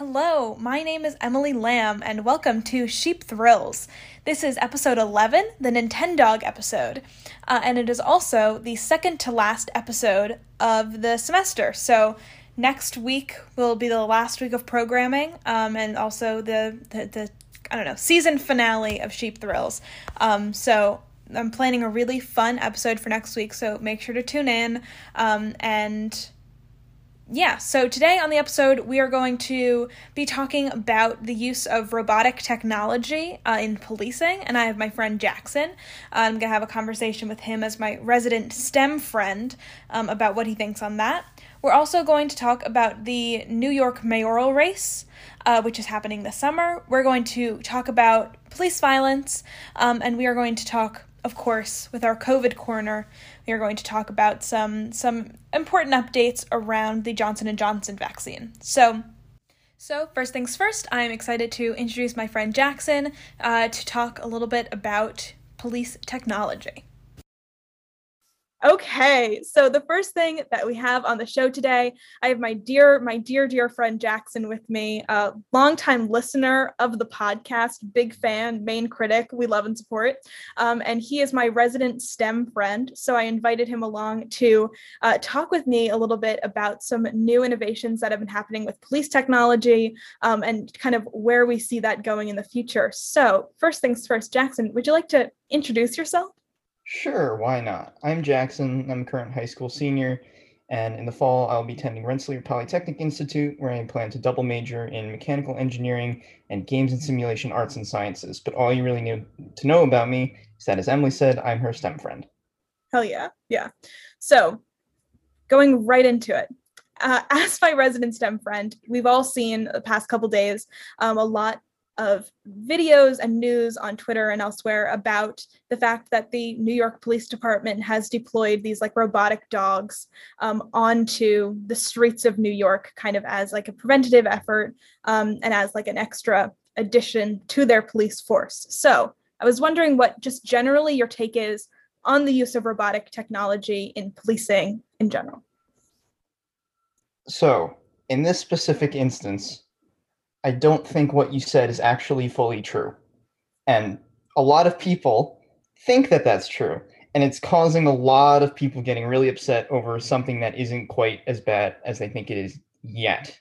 Hello, my name is Emily Lamb, and welcome to Sheep Thrills. This is episode 11, the Nintendog episode, uh, and it is also the second to last episode of the semester. So, next week will be the last week of programming, um, and also the, the, the, I don't know, season finale of Sheep Thrills. Um, so, I'm planning a really fun episode for next week, so make sure to tune in um, and yeah, so today on the episode, we are going to be talking about the use of robotic technology uh, in policing, and I have my friend Jackson. I'm going to have a conversation with him as my resident STEM friend um, about what he thinks on that. We're also going to talk about the New York mayoral race, uh, which is happening this summer. We're going to talk about police violence, um, and we are going to talk of course, with our COVID corner, we are going to talk about some some important updates around the Johnson and Johnson vaccine. So, so first things first, I am excited to introduce my friend Jackson uh, to talk a little bit about police technology. Okay, so the first thing that we have on the show today, I have my dear, my dear, dear friend Jackson with me, a longtime listener of the podcast, big fan, main critic, we love and support. Um, and he is my resident STEM friend. So I invited him along to uh, talk with me a little bit about some new innovations that have been happening with police technology um, and kind of where we see that going in the future. So, first things first, Jackson, would you like to introduce yourself? Sure, why not? I'm Jackson. I'm a current high school senior, and in the fall, I'll be attending Rensselaer Polytechnic Institute, where I plan to double major in mechanical engineering and games and simulation arts and sciences. But all you really need to know about me is that, as Emily said, I'm her STEM friend. Hell yeah, yeah. So, going right into it. Uh, as my resident STEM friend, we've all seen the past couple days um, a lot of videos and news on Twitter and elsewhere about the fact that the New York Police Department has deployed these like robotic dogs um, onto the streets of New York, kind of as like a preventative effort um, and as like an extra addition to their police force. So I was wondering what just generally your take is on the use of robotic technology in policing in general. So, in this specific instance, I don't think what you said is actually fully true. And a lot of people think that that's true. And it's causing a lot of people getting really upset over something that isn't quite as bad as they think it is yet.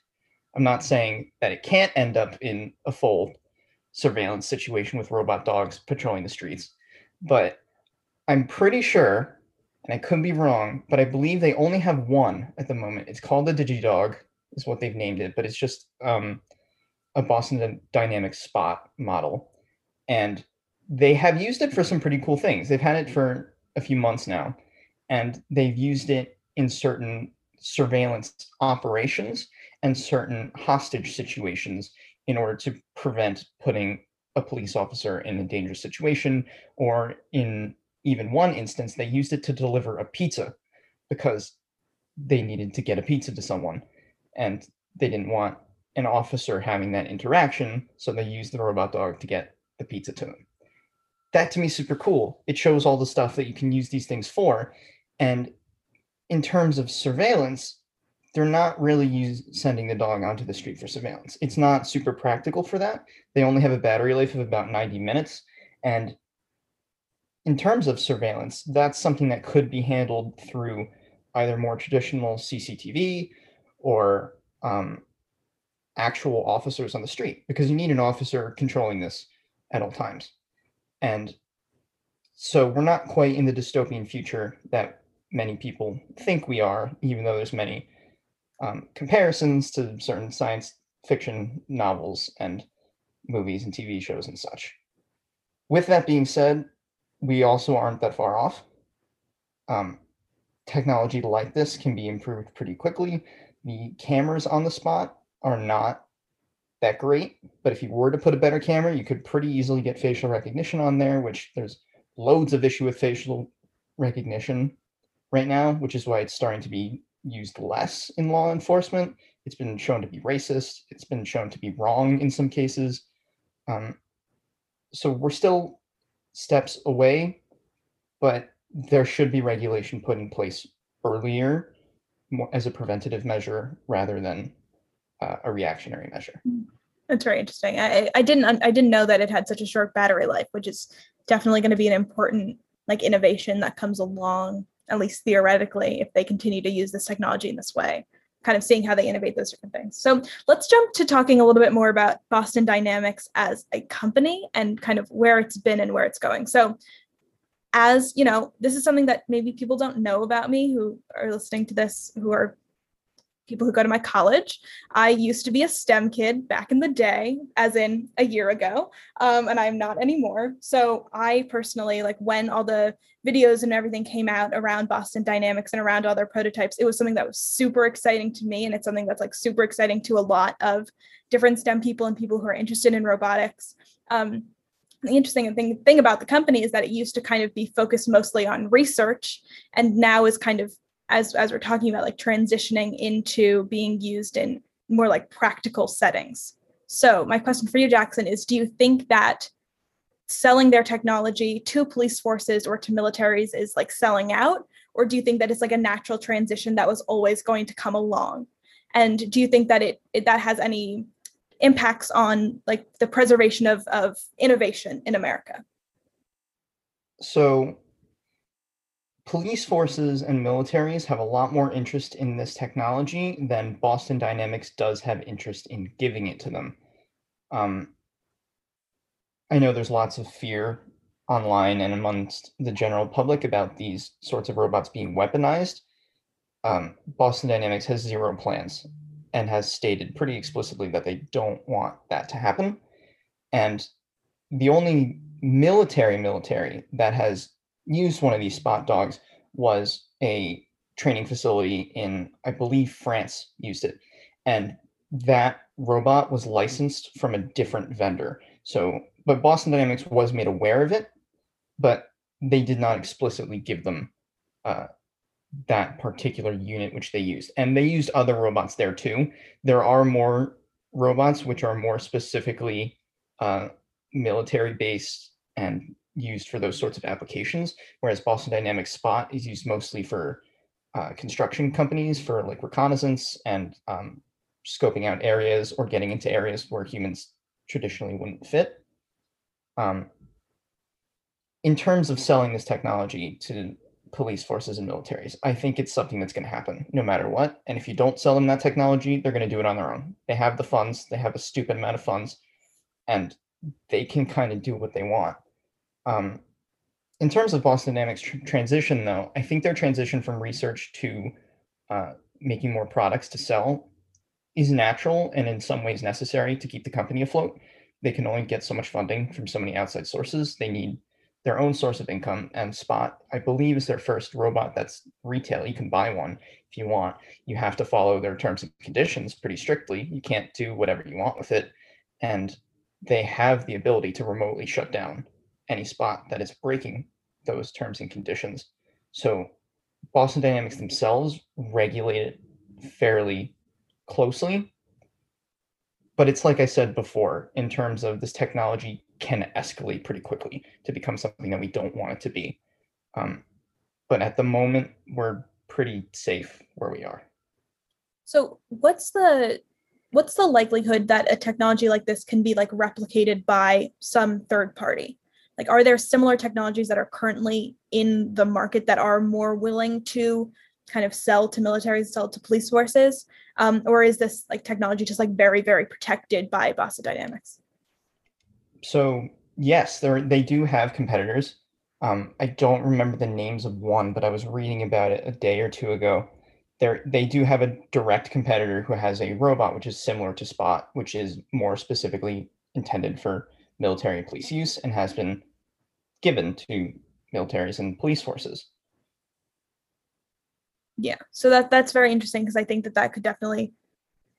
I'm not saying that it can't end up in a full surveillance situation with robot dogs patrolling the streets, but I'm pretty sure, and I could be wrong, but I believe they only have one at the moment. It's called the DigiDog, is what they've named it, but it's just um, a Boston Dynamics spot model, and they have used it for some pretty cool things. They've had it for a few months now, and they've used it in certain surveillance operations and certain hostage situations in order to prevent putting a police officer in a dangerous situation or in even one instance they used it to deliver a pizza because they needed to get a pizza to someone and they didn't want an officer having that interaction, so they use the robot dog to get the pizza to him. That to me is super cool. It shows all the stuff that you can use these things for. And in terms of surveillance, they're not really use, sending the dog onto the street for surveillance. It's not super practical for that. They only have a battery life of about 90 minutes. And in terms of surveillance, that's something that could be handled through either more traditional CCTV or um, actual officers on the street because you need an officer controlling this at all times. And so we're not quite in the dystopian future that many people think we are, even though there's many um, comparisons to certain science fiction novels and movies and TV shows and such. With that being said, we also aren't that far off. Um, technology like this can be improved pretty quickly. The cameras on the spot are not that great, but if you were to put a better camera, you could pretty easily get facial recognition on there, which there's loads of issue with facial recognition right now, which is why it's starting to be used less in law enforcement. It's been shown to be racist. It's been shown to be wrong in some cases. Um, so we're still steps away, but there should be regulation put in place earlier as a preventative measure rather than uh, a reactionary measure. That's very interesting. I, I didn't I didn't know that it had such a short battery life, which is definitely going to be an important like innovation that comes along, at least theoretically, if they continue to use this technology in this way. Kind of seeing how they innovate those different things. So let's jump to talking a little bit more about Boston Dynamics as a company and kind of where it's been and where it's going. So as you know, this is something that maybe people don't know about me who are listening to this, who are people who go to my college. I used to be a STEM kid back in the day, as in a year ago, um, and I'm not anymore. So I personally, like when all the videos and everything came out around Boston Dynamics and around all their prototypes, it was something that was super exciting to me. And it's something that's like super exciting to a lot of different STEM people and people who are interested in robotics. Um, the interesting thing, thing about the company is that it used to kind of be focused mostly on research and now is kind of as as we're talking about like transitioning into being used in more like practical settings. So my question for you, Jackson, is do you think that selling their technology to police forces or to militaries is like selling out? Or do you think that it's like a natural transition that was always going to come along? And do you think that it, it that has any impacts on like the preservation of, of innovation in America? So police forces and militaries have a lot more interest in this technology than Boston Dynamics does have interest in giving it to them. Um, I know there's lots of fear online and amongst the general public about these sorts of robots being weaponized. Um, Boston Dynamics has zero plans and has stated pretty explicitly that they don't want that to happen. And the only military military that has used one of these spot dogs was a training facility in, I believe, France used it. And that robot was licensed from a different vendor. So, but Boston Dynamics was made aware of it, but they did not explicitly give them uh, that particular unit which they used. And they used other robots there too. There are more robots which are more specifically uh, military based and used for those sorts of applications, whereas Boston Dynamics Spot is used mostly for uh, construction companies for like reconnaissance and um, scoping out areas or getting into areas where humans traditionally wouldn't fit. Um, in terms of selling this technology to police forces and militaries, I think it's something that's going to happen no matter what. And if you don't sell them that technology, they're going to do it on their own. They have the funds, they have a stupid amount of funds, and they can kind of do what they want. Um, in terms of Boston Dynamics tr- transition, though, I think their transition from research to uh, making more products to sell is natural and in some ways necessary to keep the company afloat. They can only get so much funding from so many outside sources. They need their own source of income. And Spot, I believe, is their first robot that's retail. You can buy one if you want. You have to follow their terms and conditions pretty strictly. You can't do whatever you want with it. And they have the ability to remotely shut down any spot that is breaking those terms and conditions. So Boston Dynamics themselves regulate it fairly closely. But it's like I said before, in terms of this technology can escalate pretty quickly to become something that we don't want it to be. Um, but at the moment, we're pretty safe where we are. So, what's the what's the likelihood that a technology like this can be like replicated by some third party? Like are there similar technologies that are currently in the market that are more willing to kind of sell to military sell to police forces? Um, or is this like technology just like very very protected by boston dynamics? So yes there they do have competitors. Um, i don't remember the names of one but i was reading about it a day or two ago. They they do have a direct competitor who has a robot which is similar to spot which is more specifically intended for military and police use and has been given to militaries and police forces. Yeah, so that that's very interesting because I think that that could definitely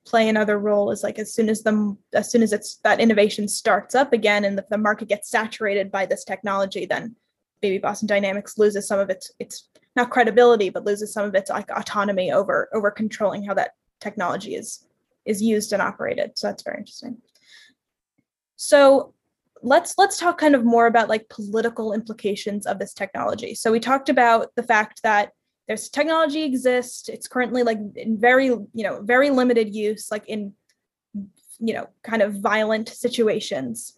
play another role. Is like as soon as the as soon as it's that innovation starts up again and the, the market gets saturated by this technology, then maybe Boston Dynamics loses some of its its not credibility, but loses some of its like autonomy over over controlling how that technology is is used and operated. So that's very interesting. So let's let's talk kind of more about like political implications of this technology. So we talked about the fact that there's technology exists. It's currently like in very, you know, very limited use, like in you know, kind of violent situations.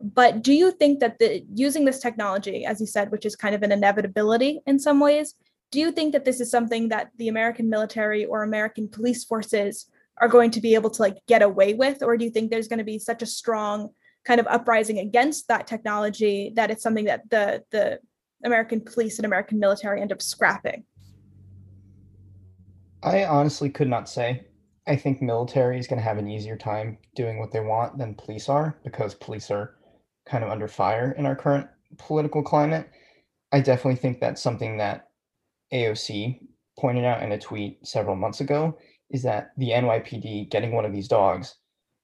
But do you think that the using this technology, as you said, which is kind of an inevitability in some ways, do you think that this is something that the American military or American police forces are going to be able to like get away with, or do you think there's going to be such a strong kind of uprising against that technology that it's something that the the American police and American military end up scrapping? I honestly could not say. I think military is going to have an easier time doing what they want than police are because police are kind of under fire in our current political climate. I definitely think that's something that AOC pointed out in a tweet several months ago is that the NYPD getting one of these dogs,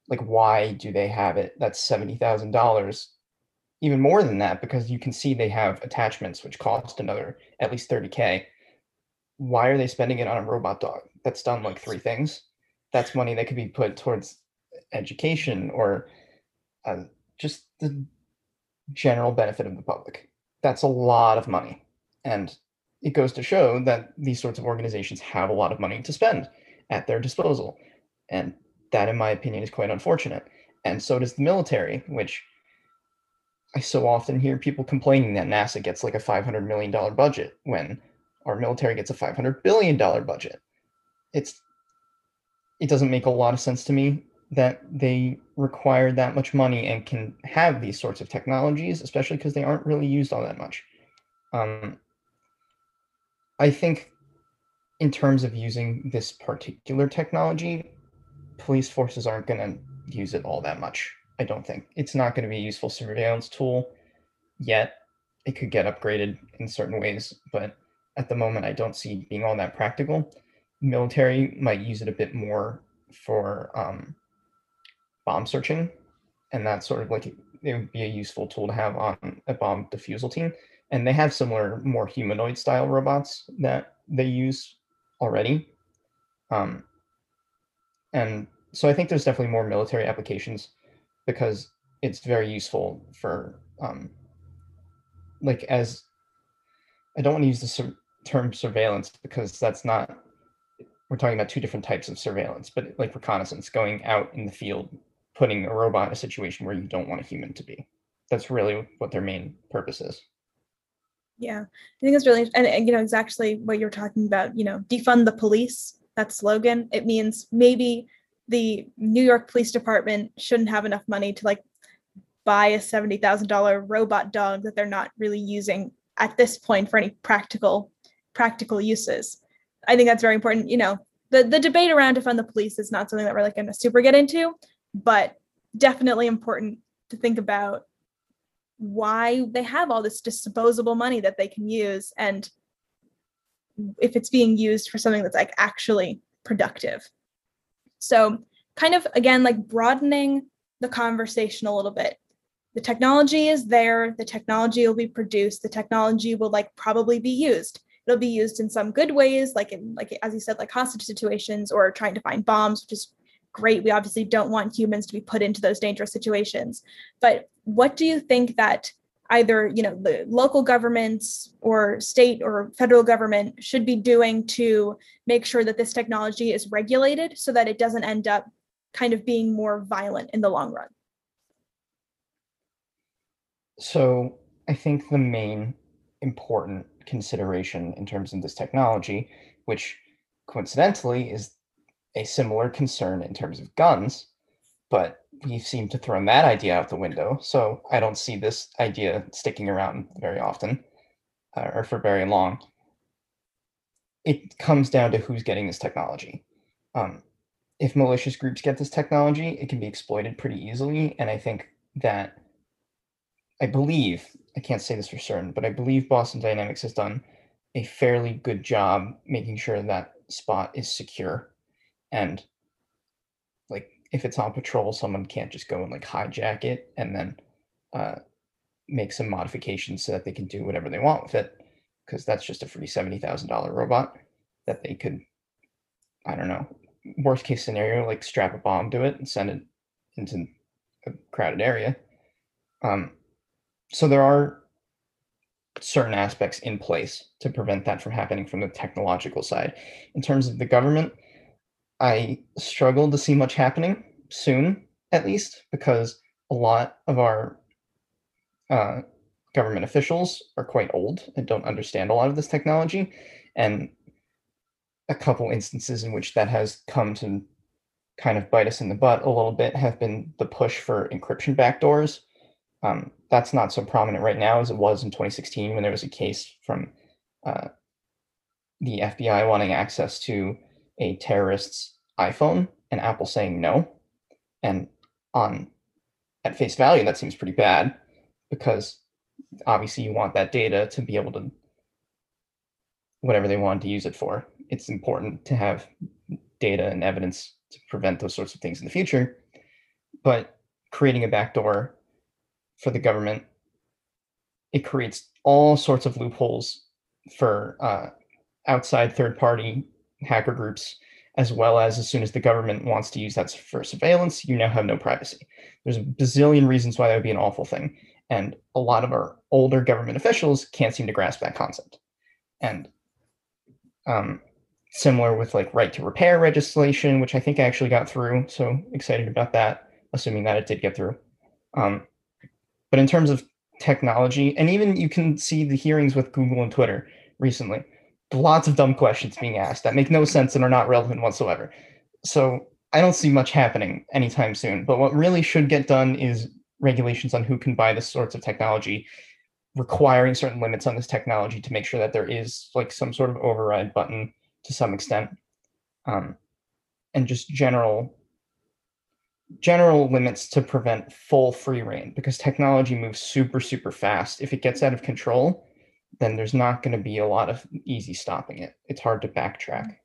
like why do they have it? That's seventy thousand dollars, even more than that because you can see they have attachments which cost another at least thirty k. Why are they spending it on a robot dog that's done like three things? That's money that could be put towards education or uh, just the general benefit of the public. That's a lot of money, and it goes to show that these sorts of organizations have a lot of money to spend at their disposal. And that, in my opinion, is quite unfortunate. And so does the military, which I so often hear people complaining that NASA gets like a $500 million budget when our military gets a $500 billion budget. It's it doesn't make a lot of sense to me that they require that much money and can have these sorts of technologies, especially because they aren't really used all that much. Um, I think in terms of using this particular technology, police forces aren't going to use it all that much. I don't think it's not going to be a useful surveillance tool yet. It could get upgraded in certain ways, but at the moment, I don't see being all that practical. Military might use it a bit more for um, bomb searching, and that's sort of like it would be a useful tool to have on a bomb defusal team and they have similar more humanoid style robots that they use already um, and so i think there's definitely more military applications because it's very useful for um, like as i don't want to use the sur- term surveillance because that's not we're talking about two different types of surveillance but like reconnaissance going out in the field putting a robot in a situation where you don't want a human to be that's really what their main purpose is yeah, I think it's really, and, and you know, exactly what you're talking about. You know, defund the police. That slogan. It means maybe the New York Police Department shouldn't have enough money to like buy a seventy thousand dollar robot dog that they're not really using at this point for any practical practical uses. I think that's very important. You know, the the debate around defund the police is not something that we're like going to super get into, but definitely important to think about why they have all this disposable money that they can use and if it's being used for something that's like actually productive. So, kind of again, like broadening the conversation a little bit. The technology is there, the technology will be produced, the technology will like probably be used. It'll be used in some good ways, like in like as you said, like hostage situations or trying to find bombs, which is great. We obviously don't want humans to be put into those dangerous situations. But what do you think that either you know the local governments or state or federal government should be doing to make sure that this technology is regulated so that it doesn't end up kind of being more violent in the long run. So i think the main important consideration in terms of this technology which coincidentally is a similar concern in terms of guns, but we seem to throw that idea out the window. So I don't see this idea sticking around very often uh, or for very long. It comes down to who's getting this technology. Um, if malicious groups get this technology, it can be exploited pretty easily. And I think that I believe, I can't say this for certain, but I believe Boston Dynamics has done a fairly good job making sure that spot is secure and if it's on patrol someone can't just go and like hijack it and then uh, make some modifications so that they can do whatever they want with it because that's just a free $70000 robot that they could i don't know worst case scenario like strap a bomb to it and send it into a crowded area. Um, so there are certain aspects in place to prevent that from happening from the technological side. In terms of the government I struggle to see much happening soon, at least, because a lot of our uh, government officials are quite old and don't understand a lot of this technology. And a couple instances in which that has come to kind of bite us in the butt a little bit have been the push for encryption backdoors. Um, that's not so prominent right now as it was in 2016 when there was a case from uh, the FBI wanting access to a terrorist's iPhone and Apple saying no. And on at face value, that seems pretty bad because obviously you want that data to be able to whatever they want to use it for. It's important to have data and evidence to prevent those sorts of things in the future. But creating a backdoor for the government, it creates all sorts of loopholes for uh, outside third party hacker groups, as well as as soon as the government wants to use that for surveillance, you now have no privacy. There's a bazillion reasons why that would be an awful thing. And a lot of our older government officials can't seem to grasp that concept. And um, similar with like right to repair legislation, which I think I actually got through. So excited about that, assuming that it did get through. Um, but in terms of technology, and even you can see the hearings with Google and Twitter recently, lots of dumb questions being asked that make no sense and are not relevant whatsoever. So I don't see much happening anytime soon. But what really should get done is regulations on who can buy this sorts of technology, requiring certain limits on this technology to make sure that there is like some sort of override button to some extent, um, and just general general limits to prevent full free reign because technology moves super super fast. If it gets out of control, then there's not going to be a lot of easy stopping it. It's hard to backtrack.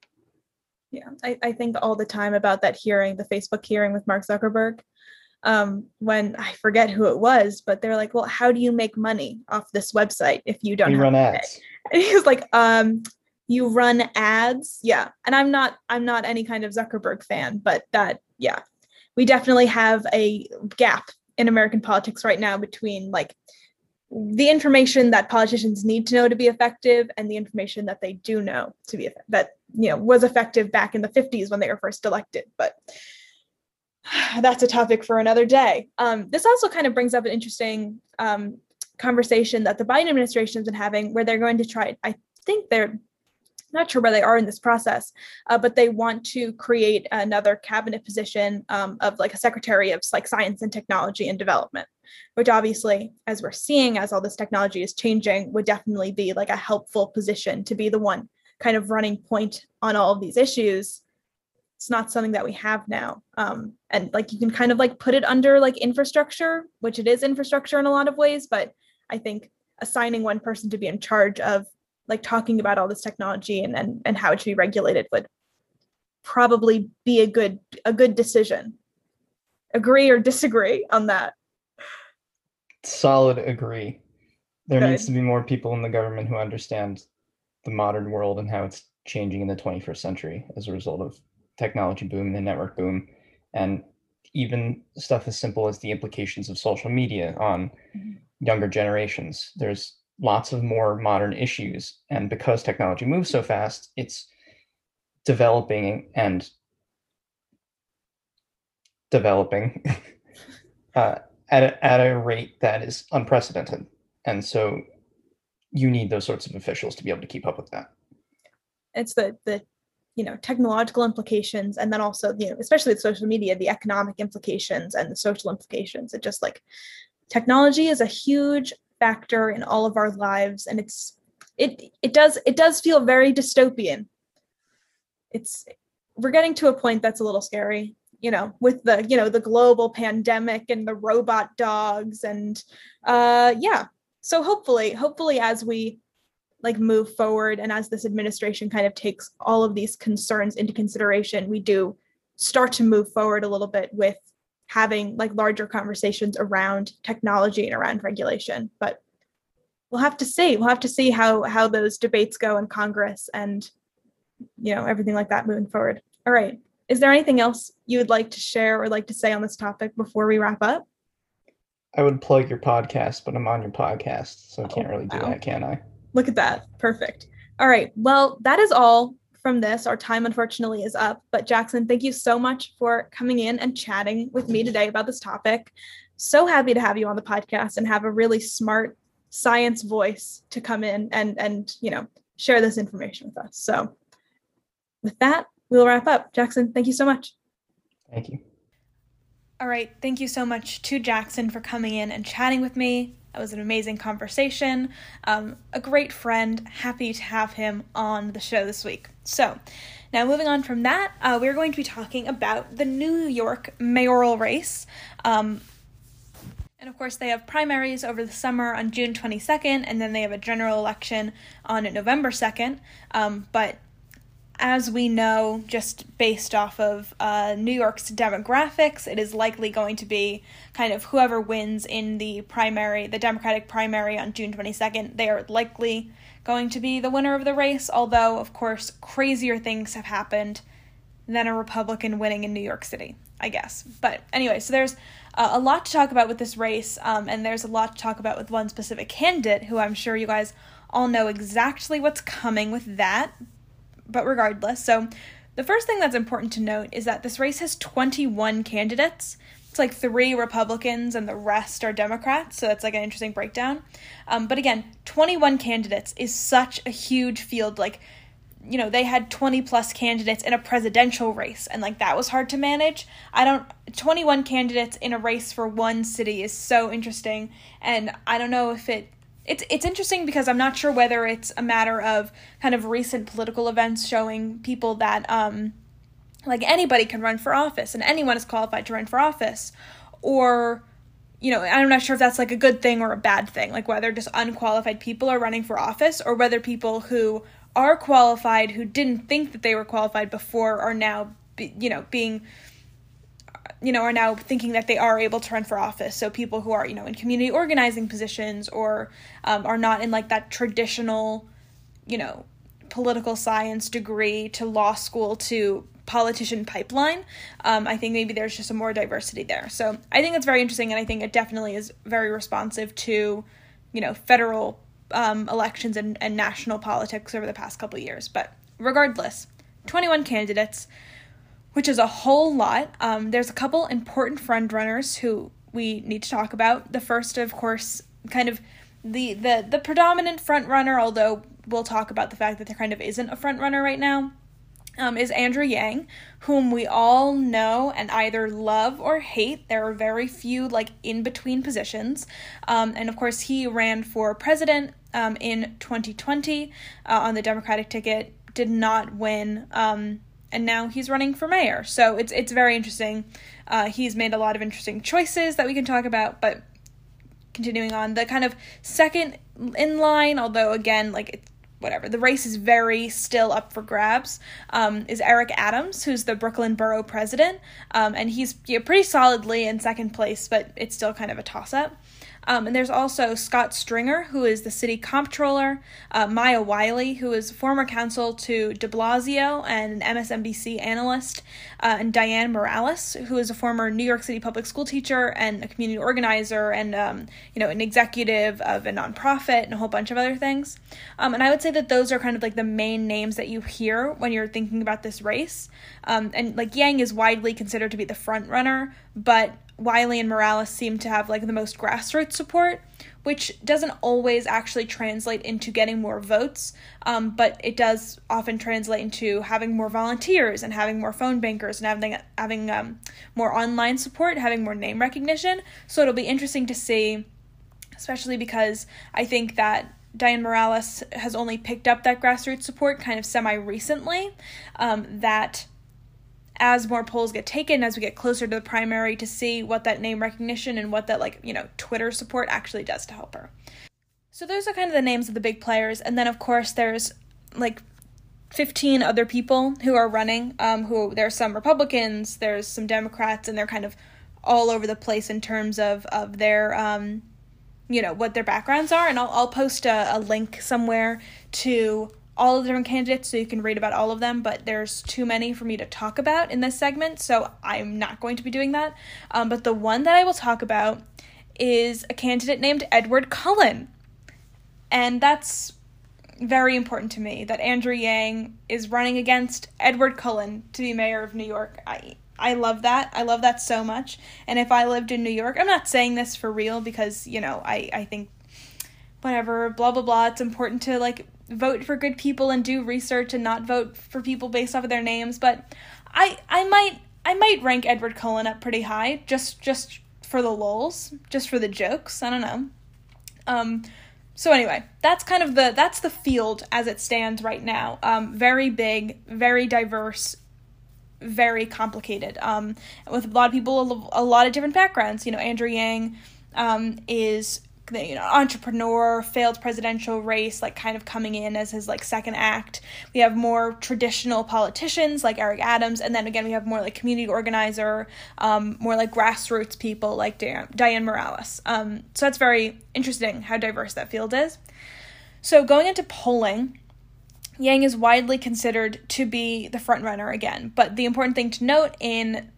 Yeah, I, I think all the time about that hearing, the Facebook hearing with Mark Zuckerberg, um, when I forget who it was, but they're like, "Well, how do you make money off this website if you don't run ads?" And he was like, "Um, you run ads, yeah." And I'm not, I'm not any kind of Zuckerberg fan, but that, yeah, we definitely have a gap in American politics right now between like the information that politicians need to know to be effective and the information that they do know to be that you know was effective back in the 50s when they were first elected but that's a topic for another day. Um, this also kind of brings up an interesting um, conversation that the biden administration has been having where they're going to try i think they're not sure where they are in this process, uh, but they want to create another cabinet position um, of like a secretary of like science and technology and development, which obviously, as we're seeing, as all this technology is changing, would definitely be like a helpful position to be the one kind of running point on all of these issues. It's not something that we have now. Um, and like you can kind of like put it under like infrastructure, which it is infrastructure in a lot of ways, but I think assigning one person to be in charge of like talking about all this technology and, and and how it should be regulated would probably be a good a good decision. Agree or disagree on that? Solid agree. There good. needs to be more people in the government who understand the modern world and how it's changing in the 21st century as a result of technology boom and the network boom. And even stuff as simple as the implications of social media on mm-hmm. younger generations. There's lots of more modern issues. And because technology moves so fast, it's developing and developing uh, at, a, at a rate that is unprecedented. And so you need those sorts of officials to be able to keep up with that. It's the, the you know technological implications and then also you know especially with social media the economic implications and the social implications it just like technology is a huge factor in all of our lives. And it's it it does it does feel very dystopian. It's we're getting to a point that's a little scary you know with the you know the global pandemic and the robot dogs and uh yeah. So hopefully hopefully as we like move forward and as this administration kind of takes all of these concerns into consideration we do start to move forward a little bit with having like larger conversations around technology and around regulation but we'll have to see. We'll have to see how how those debates go in congress and you know everything like that moving forward. All right. Is there anything else you would like to share or like to say on this topic before we wrap up? I would plug your podcast but i'm on your podcast so i can't oh, really do wow. that can i? Look at that. Perfect. All right. Well that is all from this. Our time, unfortunately, is up. But Jackson, thank you so much for coming in and chatting with me today about this topic. So happy to have you on the podcast and have a really smart science voice to come in and and you know share this information with us. So with that, we'll wrap up. Jackson, thank you so much. Thank you. All right. Thank you so much to Jackson for coming in and chatting with me. That was an amazing conversation. Um, a great friend. Happy to have him on the show this week. So, now moving on from that, uh, we're going to be talking about the New York mayoral race. Um, and of course, they have primaries over the summer on June 22nd, and then they have a general election on November 2nd. Um, but as we know, just based off of uh, New York's demographics, it is likely going to be kind of whoever wins in the primary, the Democratic primary on June 22nd, they are likely going to be the winner of the race, although, of course, crazier things have happened than a Republican winning in New York City, I guess. But anyway, so there's uh, a lot to talk about with this race, um, and there's a lot to talk about with one specific candidate who I'm sure you guys all know exactly what's coming with that but regardless, so the first thing that's important to note is that this race has 21 candidates. It's like three Republicans and the rest are Democrats, so that's like an interesting breakdown. Um, but again, 21 candidates is such a huge field. Like, you know, they had 20 plus candidates in a presidential race, and like that was hard to manage. I don't, 21 candidates in a race for one city is so interesting, and I don't know if it it's it's interesting because I'm not sure whether it's a matter of kind of recent political events showing people that um like anybody can run for office and anyone is qualified to run for office. Or you know, I'm not sure if that's like a good thing or a bad thing, like whether just unqualified people are running for office or whether people who are qualified who didn't think that they were qualified before are now be, you know, being you know, are now thinking that they are able to run for office. So people who are, you know, in community organizing positions or um, are not in like that traditional, you know, political science degree to law school to politician pipeline. Um, I think maybe there's just a more diversity there. So I think it's very interesting, and I think it definitely is very responsive to, you know, federal um, elections and, and national politics over the past couple years. But regardless, 21 candidates which is a whole lot. Um, there's a couple important front runners who we need to talk about. The first, of course, kind of the the the predominant front runner, although we'll talk about the fact that there kind of isn't a front runner right now. Um, is Andrew Yang, whom we all know and either love or hate. There are very few like in between positions, um, and of course he ran for president um, in 2020 uh, on the Democratic ticket. Did not win. Um, and now he's running for mayor. So it's it's very interesting. Uh, he's made a lot of interesting choices that we can talk about. But continuing on, the kind of second in line, although again, like it's whatever, the race is very still up for grabs. Um, is Eric Adams, who's the Brooklyn Borough president, um, and he's you know, pretty solidly in second place, but it's still kind of a toss up. Um, and there's also Scott Stringer, who is the city comptroller, uh, Maya Wiley, who is former counsel to de Blasio and an MSNBC analyst, uh, and Dianne Morales, who is a former New York City public school teacher and a community organizer and, um, you know, an executive of a nonprofit and a whole bunch of other things. Um, and I would say that those are kind of like the main names that you hear when you're thinking about this race. Um, and like Yang is widely considered to be the front runner, but Wiley and Morales seem to have like the most grassroots support, which doesn't always actually translate into getting more votes, um, but it does often translate into having more volunteers and having more phone bankers and having having um, more online support, having more name recognition. So it'll be interesting to see, especially because I think that Dianne Morales has only picked up that grassroots support kind of semi recently. Um, that as more polls get taken, as we get closer to the primary, to see what that name recognition and what that, like, you know, Twitter support actually does to help her. So those are kind of the names of the big players. And then, of course, there's like 15 other people who are running. Um, who there's some Republicans, there's some Democrats, and they're kind of all over the place in terms of of their um, you know what their backgrounds are. And I'll I'll post a, a link somewhere to all of the different candidates so you can read about all of them, but there's too many for me to talk about in this segment, so I'm not going to be doing that. Um, but the one that I will talk about is a candidate named Edward Cullen. And that's very important to me that Andrew Yang is running against Edward Cullen to be mayor of New York. I I love that. I love that so much. And if I lived in New York, I'm not saying this for real because, you know, I, I think whatever, blah blah blah. It's important to like vote for good people and do research and not vote for people based off of their names, but I I might I might rank Edward Cullen up pretty high just just for the lulls, just for the jokes. I don't know. Um so anyway, that's kind of the that's the field as it stands right now. Um, very big, very diverse, very complicated. Um, with a lot of people, a lot of different backgrounds. You know, Andrew Yang um, is you know entrepreneur failed presidential race like kind of coming in as his like second act. We have more traditional politicians like eric adams and then again we have more like community organizer um, more like grassroots people like dianne, dianne morales. Um, so that's very interesting how diverse that field is. So going into polling Yang is widely considered to be the front runner again, but the important thing to note in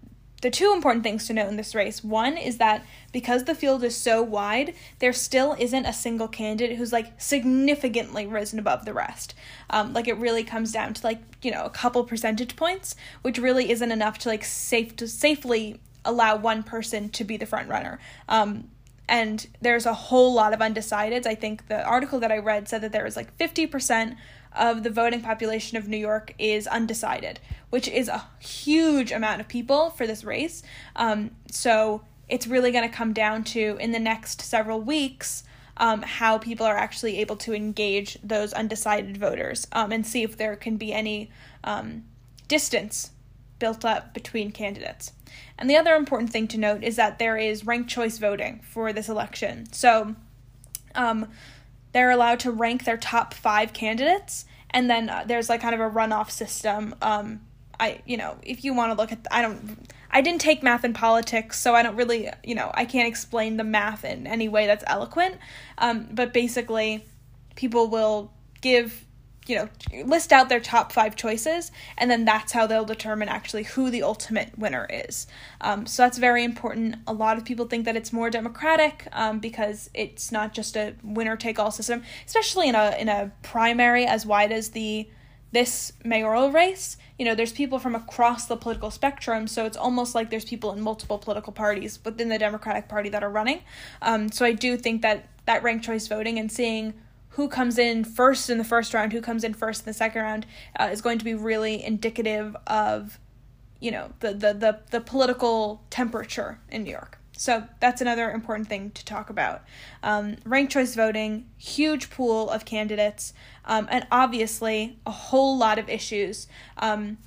the two important things to note in this race one is that because the field is so wide, there still isn't a single candidate who's like significantly risen above the rest. Um, like it really comes down to like you know a couple percentage points, which really isn't enough to like safe to safely allow one person to be the front runner. Um, and there's a whole lot of undecideds. I think the article that I read said that there was like 50% of the voting population of New York is undecided, which is a huge amount of people for this race. Um, so it's really going to come down to in the next several weeks um, how people are actually able to engage those undecided voters um, and see if there can be any um, distance built up between candidates. And the other important thing to note is that there is ranked choice voting for this election. So um, they're allowed to rank their top five candidates, and then uh, there's like kind of a runoff system. Um, I you know if you want to look at I don't I didn't take math and politics, so I don't really, you know, I can't explain the math in any way that's eloquent. Um, but basically, people will give, you know, list out their top five choices, and then that's how they'll determine actually who the ultimate winner is. Um, so that's very important. A lot of people think that it's more democratic um, because it's not just a winner take all system, especially in a in a primary as wide as the this mayoral race, you know, there's people from across the political spectrum, so it's almost like there's people in multiple political parties within the Democratic Party that are running. Um, so I do think that that ranked choice voting and seeing who comes in first in the first round, who comes in first in the second round, uh, is going to be really indicative of, you know, the, the, the, the political temperature in New York. So that's another important thing to talk about. Um, ranked choice voting, huge pool of candidates, um, and obviously a whole lot of issues. Um,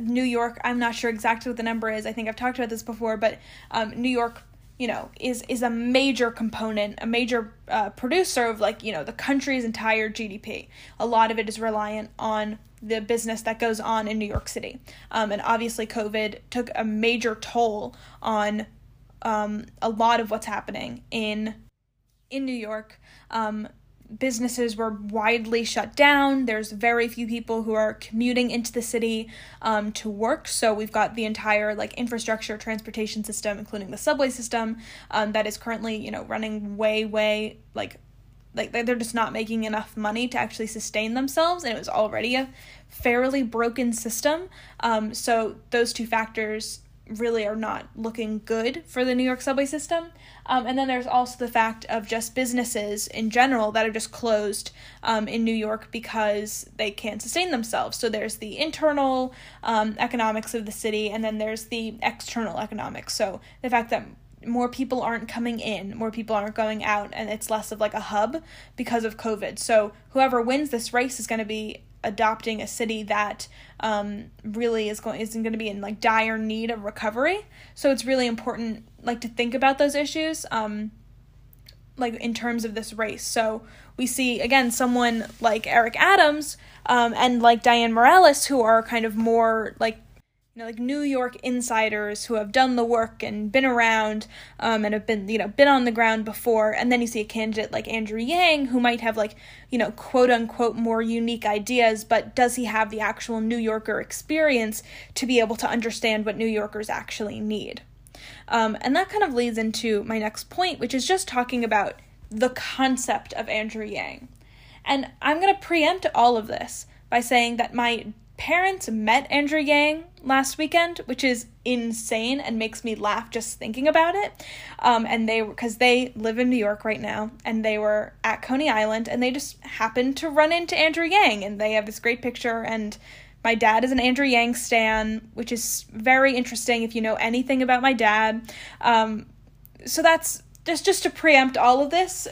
New York, I'm not sure exactly what the number is. I think I've talked about this before, but um, New York, you know, is is a major component, a major uh, producer of like you know the country's entire GDP. A lot of it is reliant on the business that goes on in New York City, um, and obviously COVID took a major toll on um, a lot of what's happening in in New York. Um, businesses were widely shut down. There's very few people who are commuting into the city um, to work. So we've got the entire like infrastructure, transportation system, including the subway system, um, that is currently you know running way way like like they're just not making enough money to actually sustain themselves and it was already a fairly broken system um, so those two factors really are not looking good for the New York subway system. Um, and then there's also the fact of just businesses in general that are just closed um, in New York because they can't sustain themselves. So there's the internal um, economics of the city, and then there's the external economics. So the fact that more people aren't coming in, more people aren't going out, and it's less of like a hub because of COVID. So whoever wins this race is going to be adopting a city that um, really is going isn't going to be in like dire need of recovery. So it's really important like to think about those issues um, like in terms of this race. So we see again someone like Eric Adams um, and like Dianne Morales who are kind of more like you know, like New York insiders who have done the work and been around um, and have been, you know, been on the ground before. And then you see a candidate like Andrew Yang who might have, like, you know, quote unquote more unique ideas, but does he have the actual New Yorker experience to be able to understand what New Yorkers actually need? Um, and that kind of leads into my next point, which is just talking about the concept of Andrew Yang. And I'm going to preempt all of this by saying that my parents met Andrew Yang last weekend, which is insane and makes me laugh just thinking about it. Um, and they, because they live in New York right now, and they were at Coney Island, and they just happened to run into Andrew Yang, and they have this great picture. And my dad is an Andrew Yang stan, which is very interesting if you know anything about my dad. Um, so that's just just to preempt all of this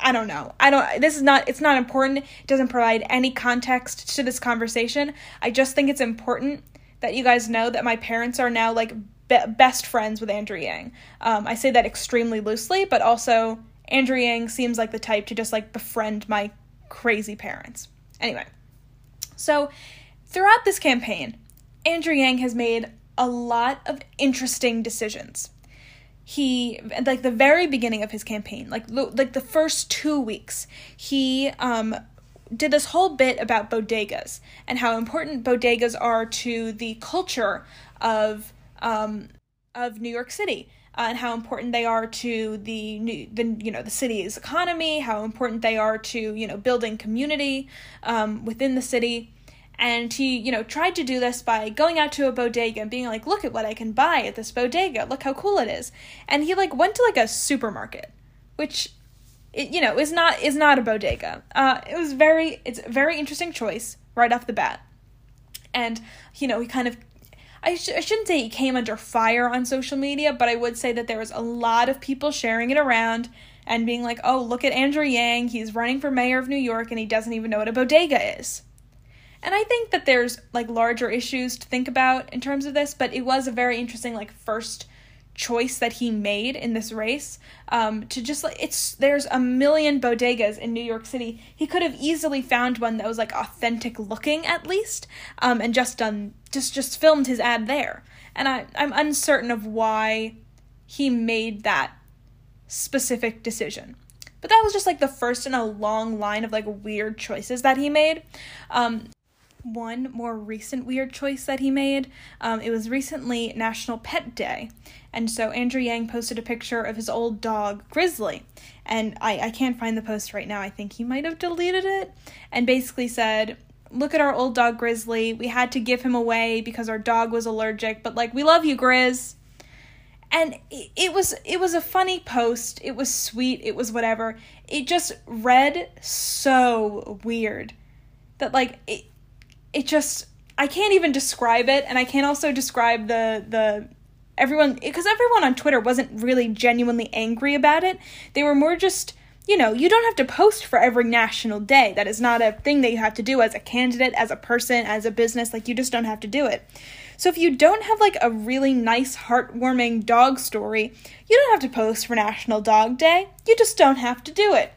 I don't know. I don't this is not it's not important. It doesn't provide any context to this conversation. I just think it's important that you guys know that my parents are now like be- best friends with Andrew Yang. Um, I say that extremely loosely, but also Andrew Yang seems like the type to just like befriend my crazy parents. Anyway, so throughout this campaign, Andrew Yang has made a lot of interesting decisions he like the very beginning of his campaign like like the first 2 weeks he um did this whole bit about bodegas and how important bodegas are to the culture of um of New York City uh, and how important they are to the new the you know the city's economy how important they are to you know building community um, within the city and he, you know, tried to do this by going out to a bodega and being like, look at what I can buy at this bodega. Look how cool it is. And he like went to like a supermarket, which it, you know, is not is not a bodega. Uh, it was very it's a very interesting choice right off the bat. And you know, he kind of I, sh- I shouldn't say he came under fire on social media, but I would say that there was a lot of people sharing it around and being like, "Oh, look at Andrew Yang. He's running for mayor of New York and he doesn't even know what a bodega is." And I think that there's like larger issues to think about in terms of this, but it was a very interesting like first choice that he made in this race um, to just like it's there's a million bodegas in New York City. He could have easily found one that was like authentic looking at least, um, and just done just just filmed his ad there. And I I'm uncertain of why he made that specific decision. But that was just like the first in a long line of like weird choices that he made. Um, one more recent weird choice that he made. Um, it was recently National Pet Day, and so Andrew Yang posted a picture of his old dog, Grizzly. And I, I can't find the post right now, I think he might have deleted it, and basically said, Look at our old dog Grizzly. We had to give him away because our dog was allergic, but like, we love you, Grizz. And it was it was a funny post. It was sweet. It was whatever. It just read so weird that like it, it just I can't even describe it, and I can't also describe the the everyone because everyone on Twitter wasn't really genuinely angry about it. They were more just you know, you don't have to post for every national day. That is not a thing that you have to do as a candidate, as a person, as a business. Like, you just don't have to do it. So, if you don't have like a really nice, heartwarming dog story, you don't have to post for National Dog Day. You just don't have to do it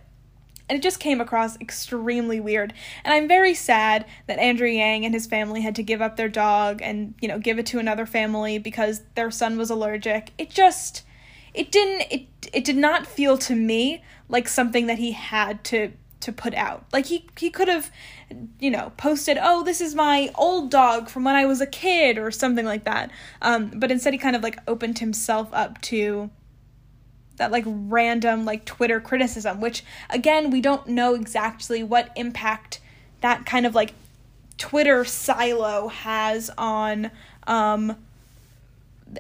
and it just came across extremely weird. And I'm very sad that Andrew Yang and his family had to give up their dog and, you know, give it to another family because their son was allergic. It just it didn't it it did not feel to me like something that he had to to put out. Like he he could have you know posted, "Oh, this is my old dog from when I was a kid" or something like that. Um but instead he kind of like opened himself up to that like random like Twitter criticism, which again, we don't know exactly what impact that kind of like Twitter silo has on um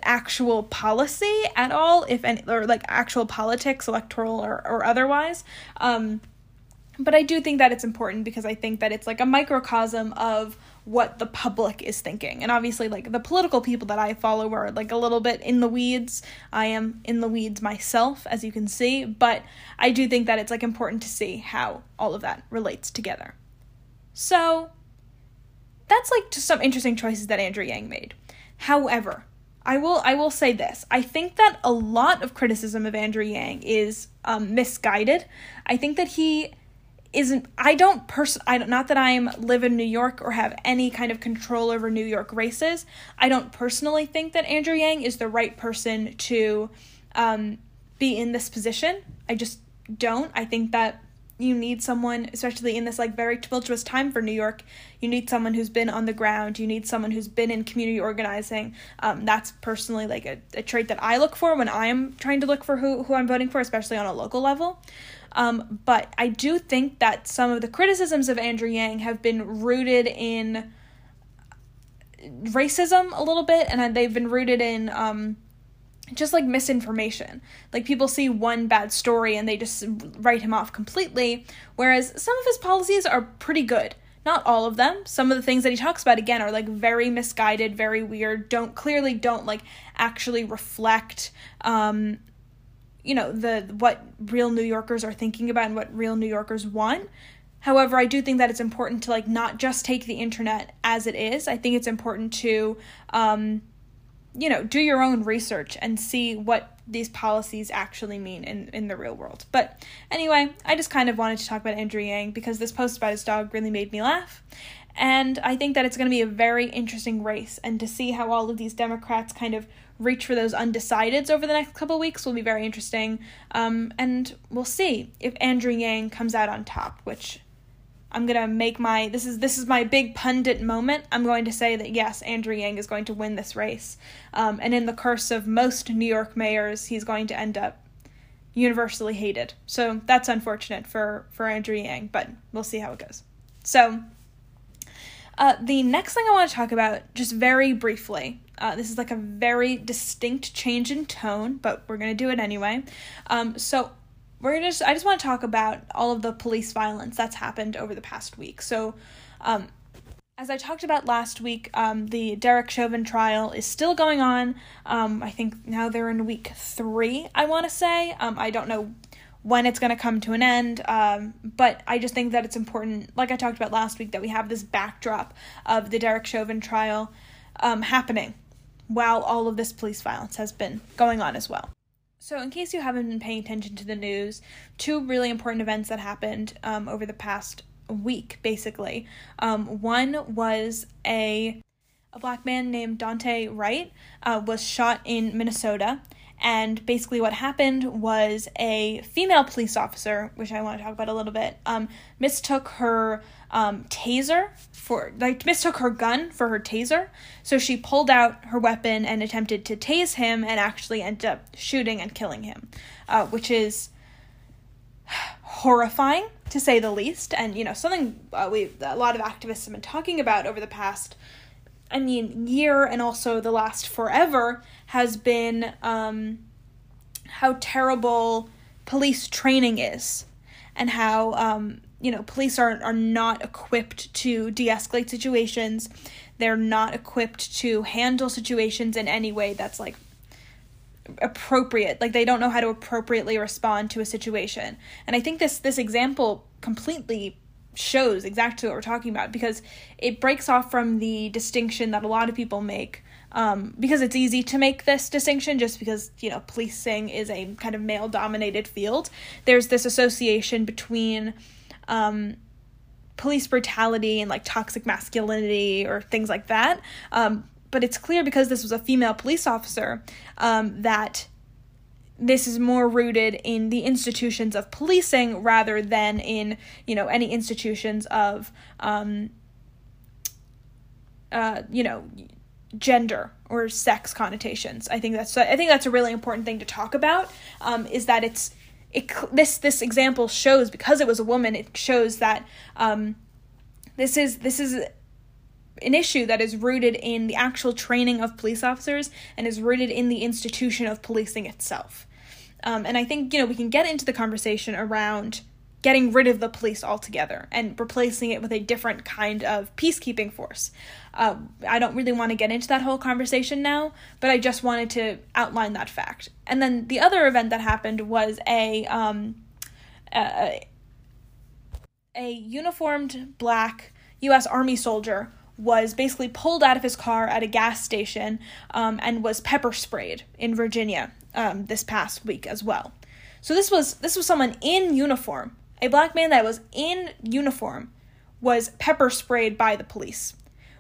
actual policy at all if any or like actual politics electoral or, or otherwise. Um but i do think that it's important because i think that it's like a microcosm of what the public is thinking. And obviously, like the political people that I follow are like a little bit in the weeds. I am in the weeds myself, as you can see, but I do think that it's like important to see how all of that relates together. So, that's like just some interesting choices that Andrew Yang made. However, I will I will say this. I think that a lot of criticism of Andrew Yang is um, misguided. I think that he isn't I don't person I don't not that I'm live in New York or have any kind of control over New York races. I don't personally think that Andrew Yang is the right person to um, be in this position. I just don't. I think that you need someone, especially in this like very tumultuous time for New York. You need someone who's been on the ground. You need someone who's been in community organizing. Um, that's personally like a, a trait that I look for when I am trying to look for who who I'm voting for, especially on a local level. Um, but I do think that some of the criticisms of Andrew Yang have been rooted in racism a little bit, and they've been rooted in um, just like misinformation. Like people see one bad story and they just write him off completely, whereas some of his policies are pretty good. Not all of them. Some of the things that he talks about again are like very misguided, very weird, don't clearly don't like actually reflect um you know the what real New Yorkers are thinking about and what real New Yorkers want. However, I do think that it's important to like not just take the internet as it is. I think it's important to um you know, do your own research and see what these policies actually mean in, in the real world. But anyway, I just kind of wanted to talk about Andrew Yang because this post about his dog really made me laugh. And I think that it's going to be a very interesting race, and to see how all of these Democrats kind of reach for those undecideds over the next couple weeks will be very interesting. Um, and we'll see if Andrew Yang comes out on top, which I'm gonna make my this is this is my big pundit moment. I'm going to say that yes, Andrew Yang is going to win this race, um, and in the curse of most New York mayors, he's going to end up universally hated. So that's unfortunate for for Andrew Yang, but we'll see how it goes. So. Uh, the next thing I want to talk about, just very briefly, uh, this is like a very distinct change in tone, but we're going to do it anyway. Um, so, we're going just I just want to talk about all of the police violence that's happened over the past week. So, um, as I talked about last week, um, the Derek Chauvin trial is still going on. Um, I think now they're in week three. I want to say. Um, I don't know when it's going to come to an end. Um, but I just think that it's important, like I talked about last week, that we have this backdrop of the Derek Chauvin trial um, happening while all of this police violence has been going on as well. So, in case you haven't been paying attention to the news, two really important events that happened um, over the past week, basically. Um, one was a a black man named Daunte Wright uh, was shot in Minnesota, and basically what happened was a female police officer, which I want to talk about a little bit, um, mistook her um, taser for like mistook her gun for her taser. So she pulled out her weapon and attempted to tase him, and actually ended up shooting and killing him, uh, which is horrifying to say the least. And you know something uh, we a lot of activists have been talking about over the past. I mean, year and also the last forever has been um, how terrible police training is, and how um, you know, police are are not equipped to de-escalate situations. They're not equipped to handle situations in any way that's like appropriate. Like they don't know how to appropriately respond to a situation. And I think this this example completely shows exactly what we're talking about because it breaks off from the distinction that a lot of people make um, because it's easy to make this distinction just because you know policing is a kind of male dominated field there's this association between um, police brutality and like toxic masculinity or things like that. Um, but it's clear because this was a female police officer um, that this is more rooted in the institutions of policing rather than in you know any institutions of um, uh, you know gender or sex connotations. I think that's I think that's a really important thing to talk about. Um, is that it's it this this example shows because it was a woman it shows that um, this is this is an issue that is rooted in the actual training of police officers and is rooted in the institution of policing itself um, and i think you know we can get into the conversation around getting rid of the police altogether and replacing it with a different kind of peacekeeping force. Uh, I don't really want to get into that whole conversation now, but I just wanted to outline that fact. And then the other event that happened was a um, a, a uniformed black U.S. Army soldier was basically pulled out of his car at a gas station um, and was pepper sprayed in Virginia um, this past week as well. So this was this was someone in uniform a black man that was in uniform was pepper sprayed by the police,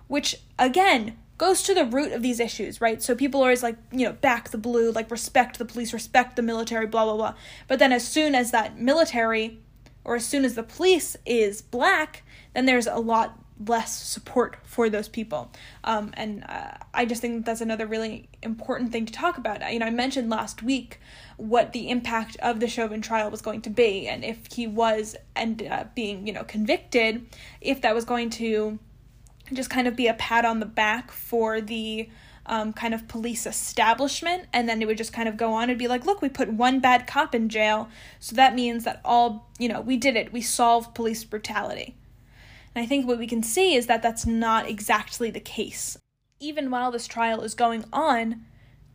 which again goes to the root of these issues, right? So people are always like, you know, back the blue, like respect the police, respect the military, blah, blah, blah. But then as soon as that military or as soon as the police is black, then there's a lot less support for those people. Um, and uh, I just think that's another really important thing to talk about. You know, I mentioned last week what the impact of the Chauvin trial was going to be, and if he was ended up being, you know, convicted, if that was going to just kind of be a pat on the back for the um, kind of police establishment, and then it would just kind of go on and be like, look, we put one bad cop in jail, so that means that all, you know, we did it, we solved police brutality. And I think what we can see is that that's not exactly the case. Even while this trial is going on,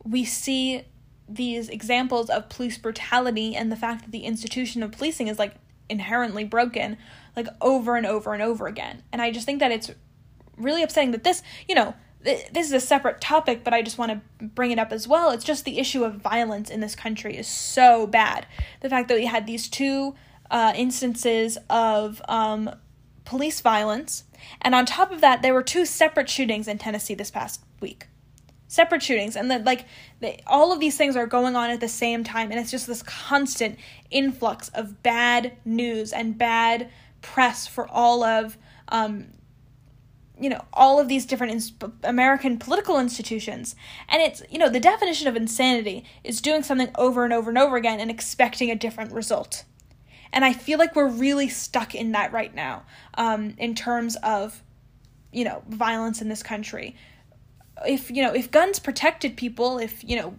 we see these examples of police brutality and the fact that the institution of policing is like inherently broken, like over and over and over again. And I just think that it's really upsetting that this, you know, this is a separate topic, but I just want to bring it up as well. It's just the issue of violence in this country is so bad. The fact that we had these two uh, instances of um, police violence, and on top of that, there were two separate shootings in Tennessee this past week. Separate shootings, and that like all of these things are going on at the same time, and it's just this constant influx of bad news and bad press for all of um, you know all of these different ins- American political institutions, and it's you know the definition of insanity is doing something over and over and over again and expecting a different result. And I feel like we're really stuck in that right now, um, in terms of, you know, violence in this country. If you know, if guns protected people, if you know,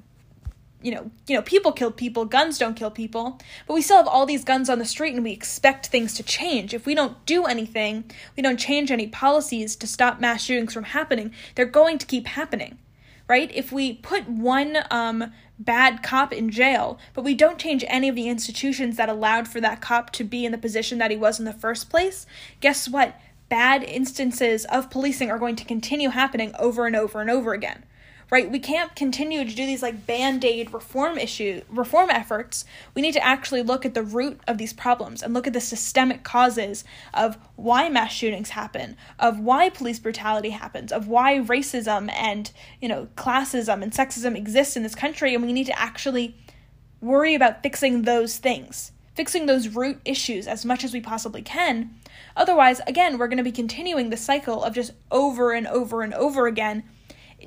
you know, you know, people kill people, guns don't kill people. But we still have all these guns on the street and we expect things to change. If we don't do anything, we don't change any policies to stop mass shootings from happening, they're going to keep happening. Right? If we put one um, bad cop in jail, but we don't change any of the institutions that allowed for that cop to be in the position that he was in the first place, guess what? Bad instances of policing are going to continue happening over and over and over again right? We can't continue to do these like band-aid reform issue reform efforts. We need to actually look at the root of these problems and look at the systemic causes of why mass shootings happen, of why police brutality happens, of why racism and, you know, classism and sexism exist in this country and we need to actually worry about fixing those things. Fixing those root issues as much as we possibly can. Otherwise, again, we're going to be continuing the cycle of just over and over and over again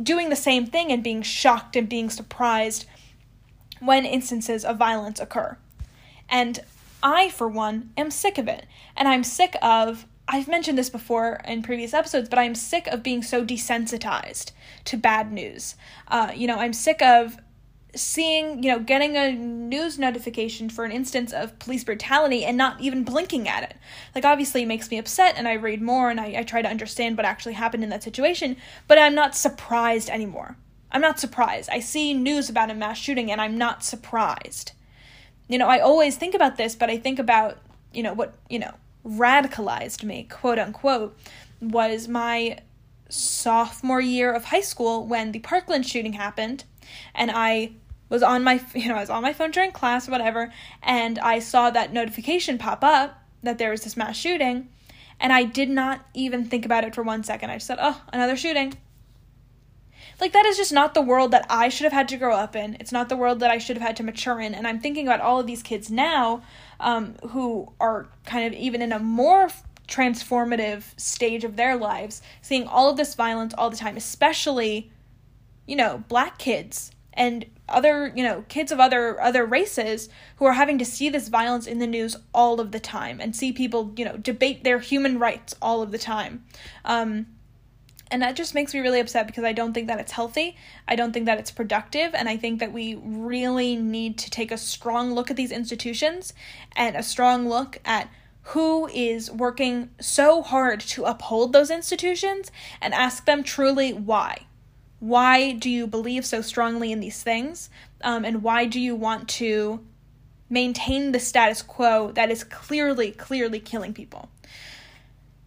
doing the same thing and being shocked and being surprised when instances of violence occur. And I, for one, am sick of it. And I'm sick of, I've mentioned this before in previous episodes, but I'm sick of being so desensitized to bad news. Uh, you know, I'm sick of seeing, you know, getting a news notification for an instance of police brutality and not even blinking at it. Like, obviously, it makes me upset, and I read more and I, I try to understand what actually happened in that situation, but I'm not surprised anymore. I'm not surprised. I see news about a mass shooting and I'm not surprised. You know, I always think about this, but I think about, you know, what, you know, radicalized me, quote unquote, was my sophomore year of high school when the Parkland shooting happened and I was on my you know I was on my phone during class or whatever and I saw that notification pop up that there was this mass shooting and I did not even think about it for one second. I just said, "Oh, another shooting." Like that is just not the world that I should have had to grow up in. It's not the world that I should have had to mature in. And I'm thinking about all of these kids now um, who are kind of even in a more transformative stage of their lives, seeing all of this violence all the time, especially you know, black kids and other, you know, kids of other other races who are having to see this violence in the news all of the time and see people, you know, debate their human rights all of the time. Um, and that just makes me really upset because I don't think that it's healthy. I don't think that it's productive. And I think that we really need to take a strong look at these institutions and a strong look at who is working so hard to uphold those institutions and ask them truly why why do you believe so strongly in these things? Um, and why do you want to maintain the status quo that is clearly, clearly killing people?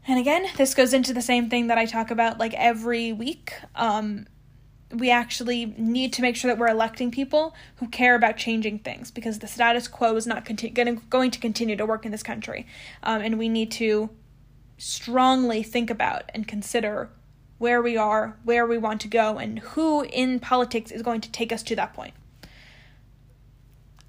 And again, this goes into the same thing that I talk about like every week. Um, we actually need to make sure that we're electing people who care about changing things because the status quo is not conti- gonna, going to continue to work in this country. Um, and we need to strongly think about and consider where we are, where we want to go, and who in politics is going to take us to that point.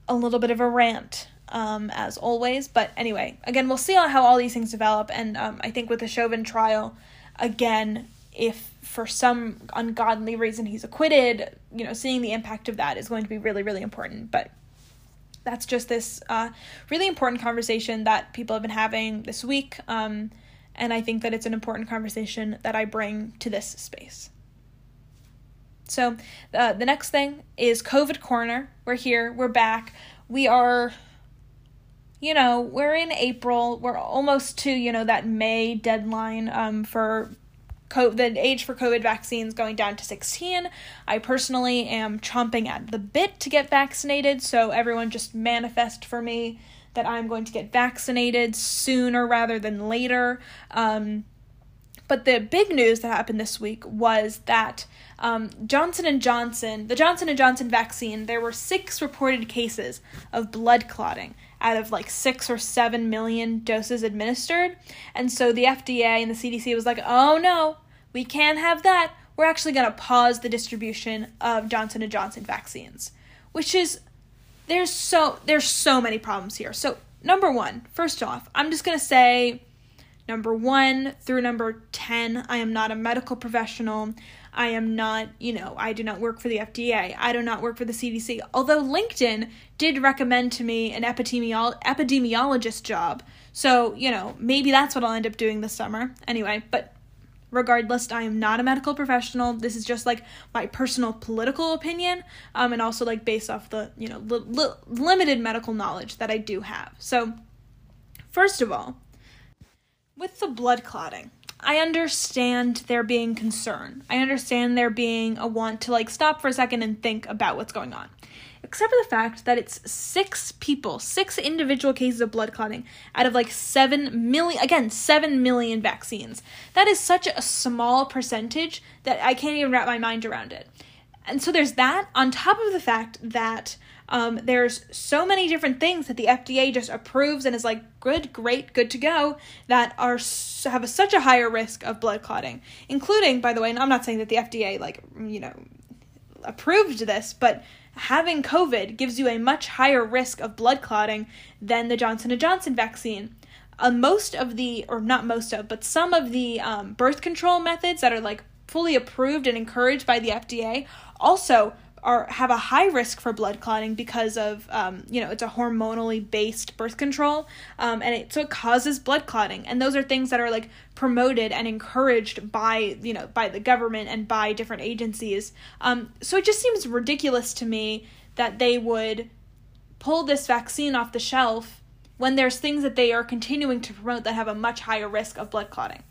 A little bit of a rant um, as always. But anyway, again, we'll see how all these things develop. And um, I think with the Chauvin trial, again, if for some ungodly reason he's acquitted, you know, seeing the impact of that is going to be really, really important. But that's just this uh, really important conversation that people have been having this week. Um, and I think that it's an important conversation that I bring to this space. So, uh, the next thing is COVID Corner. We're here, we're back. We are, you know, we're in April. We're almost to, you know, that May deadline um, for COVID, the age for COVID vaccines going down to 16. I personally am chomping at the bit to get vaccinated, so everyone just manifest for me that I'm going to get vaccinated sooner rather than later. Um, but the big news that happened this week was that um, Johnson and Johnson, the Johnson and Johnson vaccine, there were six reported cases of blood clotting out of like six or seven million doses administered, and so the FDA and the CDC was like, "Oh no, we can't have that. We're actually going to pause the distribution of Johnson and Johnson vaccines," which is there's so there's so many problems here. So number one, first off, I'm just gonna say number one through number 10 i am not a medical professional I am not, you know, I do not work for the FDA. I do not work for the CDC. Although LinkedIn did recommend to me an epidemiolo- epidemiologist job. So, you know, maybe that's what I'll end up doing this summer. Anyway, but regardless, I am not a medical professional. This is just like my personal political opinion, um, and also like based off the, you know, li- li- limited medical knowledge that I do have. So, first of all, with the blood clotting, I understand there being concern. I understand there being a want to like stop for a second and think about what's going on. Except for the fact that it's six people, six individual cases of blood clotting out of like seven million, again, seven million vaccines. That is such a small percentage that I can't even wrap my mind around it. And so there's that, on top of the fact that um, there's so many different things that the FDA just approves and is like good, great, good to go that are have a, such a higher risk of blood clotting, including, by the way, and I'm not saying that the FDA like you know approved this, but having COVID gives you a much higher risk of blood clotting than the Johnson Johnson vaccine. Uh, most of the, or not most of, but some of the um, birth control methods that are like fully approved and encouraged by the FDA also are have a high risk for blood clotting because of um, you know it's a hormonally based birth control um, and it so it causes blood clotting. And those are things that are like promoted and encouraged by you know by the government and by different agencies. Um, so it just seems ridiculous to me that they would pull this vaccine off the shelf when there's things that they are continuing to promote that have a much higher risk of blood clotting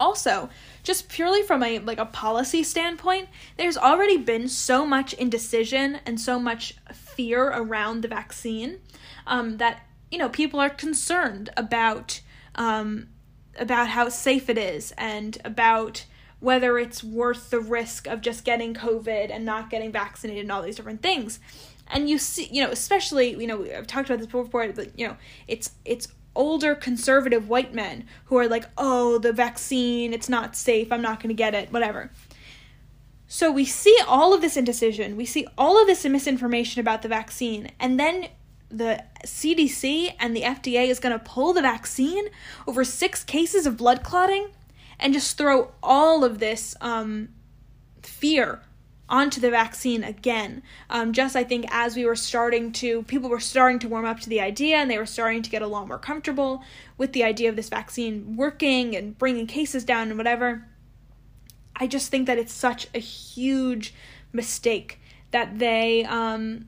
also just purely from a like a policy standpoint there's already been so much indecision and so much fear around the vaccine um, that you know people are concerned about um, about how safe it is and about whether it's worth the risk of just getting covid and not getting vaccinated and all these different things. And you see you know especially you know i've talked about this before but you know it's it's older conservative white men who are like, oh, the vaccine, it's not safe, I'm not going to get it, whatever. So we see all of this indecision, we see all of this misinformation about the vaccine, and then the CDC and the FDA is going to pull the vaccine over six cases of blood clotting and just throw all of this um, fear onto the vaccine again. Um, just I think as we were starting to, people were starting to warm up to the idea and they were starting to get a lot more comfortable with the idea of this vaccine working and bringing cases down and whatever. I just think that it's such a huge mistake that they um,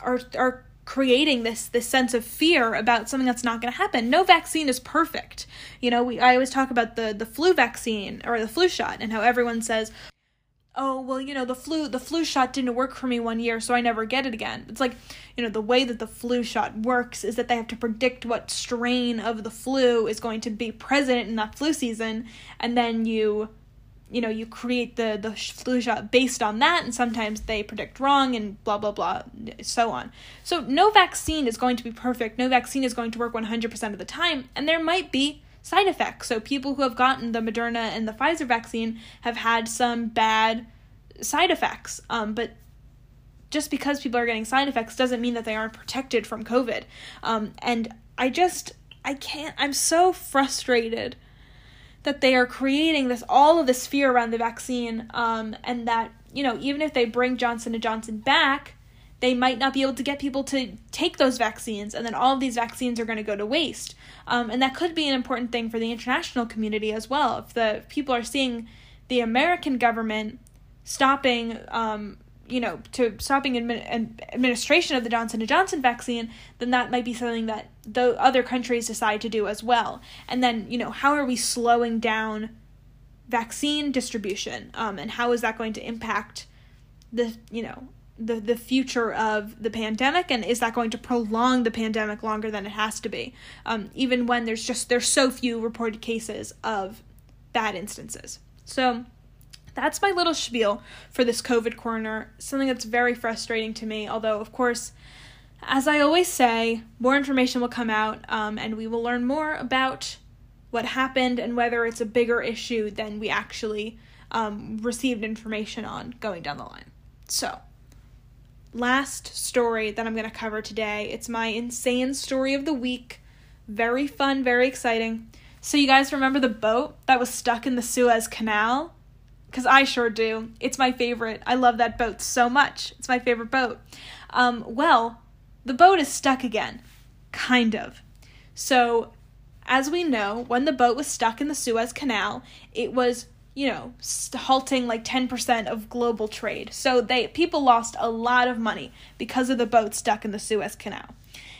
are are creating this this sense of fear about something that's not going to happen. No vaccine is perfect. You know, we I always talk about the the flu vaccine or the flu shot and how everyone says, oh well you know the flu the flu shot didn't work for me one year so i never get it again. It's like you know the way that the flu shot works is that they have to predict what strain of the flu is going to be present in that flu season and then you you know you create the the flu shot based on that and sometimes they predict wrong and blah blah blah so on. So no vaccine is going to be perfect. No vaccine is going to work 100% of the time and there might be side effects. So people who have gotten the Moderna and the Pfizer vaccine have had some bad side effects. Um, but just because people are getting side effects doesn't mean that they aren't protected from COVID. Um, and I just, I can't, I'm so frustrated that they are creating this, all of this fear around the vaccine, um, and that, you know, even if they bring Johnson & Johnson back, they might not be able to get people to take those vaccines, and then all of these vaccines are going to go to waste. Um, and that could be an important thing for the international community as well. If the people are seeing the American government stopping um, you know to stopping admi- administration of the Johnson and Johnson vaccine, then that might be something that the other countries decide to do as well. And then you know how are we slowing down vaccine distribution, um, and how is that going to impact the you know the the future of the pandemic and is that going to prolong the pandemic longer than it has to be um, even when there's just there's so few reported cases of bad instances so that's my little spiel for this COVID corner. Something that's very frustrating to me, although, of course, as I always say, more information will come out um, and we will learn more about what happened and whether it's a bigger issue than we actually um, received information on going down the line. So, last story that I'm going to cover today. It's my insane story of the week. Very fun, very exciting. So, you guys remember the boat that was stuck in the Suez Canal? because I sure do. It's my favorite. I love that boat so much. It's my favorite boat. Um, well, the boat is stuck again. Kind of. So, as we know, when the boat was stuck in the Suez Canal, it was, you know, halting like 10% of global trade. So, they people lost a lot of money because of the boat stuck in the Suez Canal.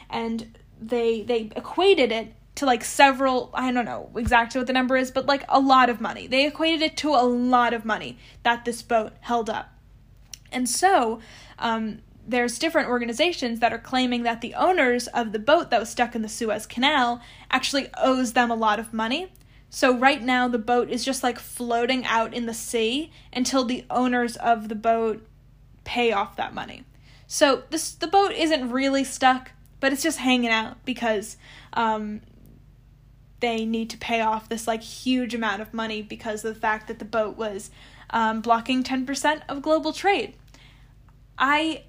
And they they equated it to like several I don't know exactly what the number is, but like a lot of money. They equated it to a lot of money that this boat held up. And so, um, there's different organizations that are claiming that the owners of the boat that was stuck in the Suez Canal actually owes them a lot of money. So right now the boat is just like floating out in the sea until the owners of the boat pay off that money. So this the boat isn't really stuck, but it's just hanging out because um, they need to pay off this like huge amount of money because of the fact that the boat was um, blocking 10% of global trade. I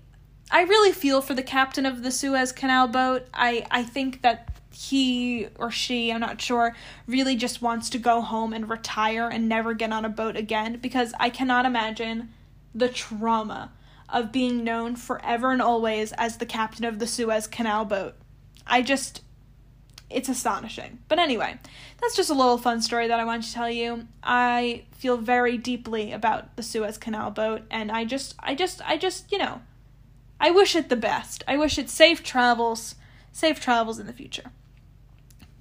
I really feel for the captain of the Suez Canal boat. I, I think that he or she, I'm not sure, really just wants to go home and retire and never get on a boat again because I cannot imagine the trauma of being known forever and always as the captain of the Suez Canal boat. I just it's astonishing. But anyway, that's just a little fun story that I wanted to tell you. I feel very deeply about the Suez Canal boat and I just I just I just, you know, I wish it the best. I wish it safe travels, safe travels in the future.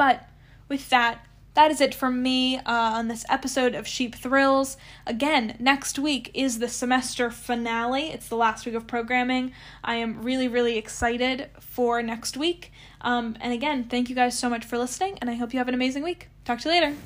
But with that, that is it from me uh, on this episode of Sheep Thrills. Again, next week is the semester finale. It's the last week of programming. I am really, really excited for next week. Um, and again, thank you guys so much for listening, and I hope you have an amazing week. Talk to you later.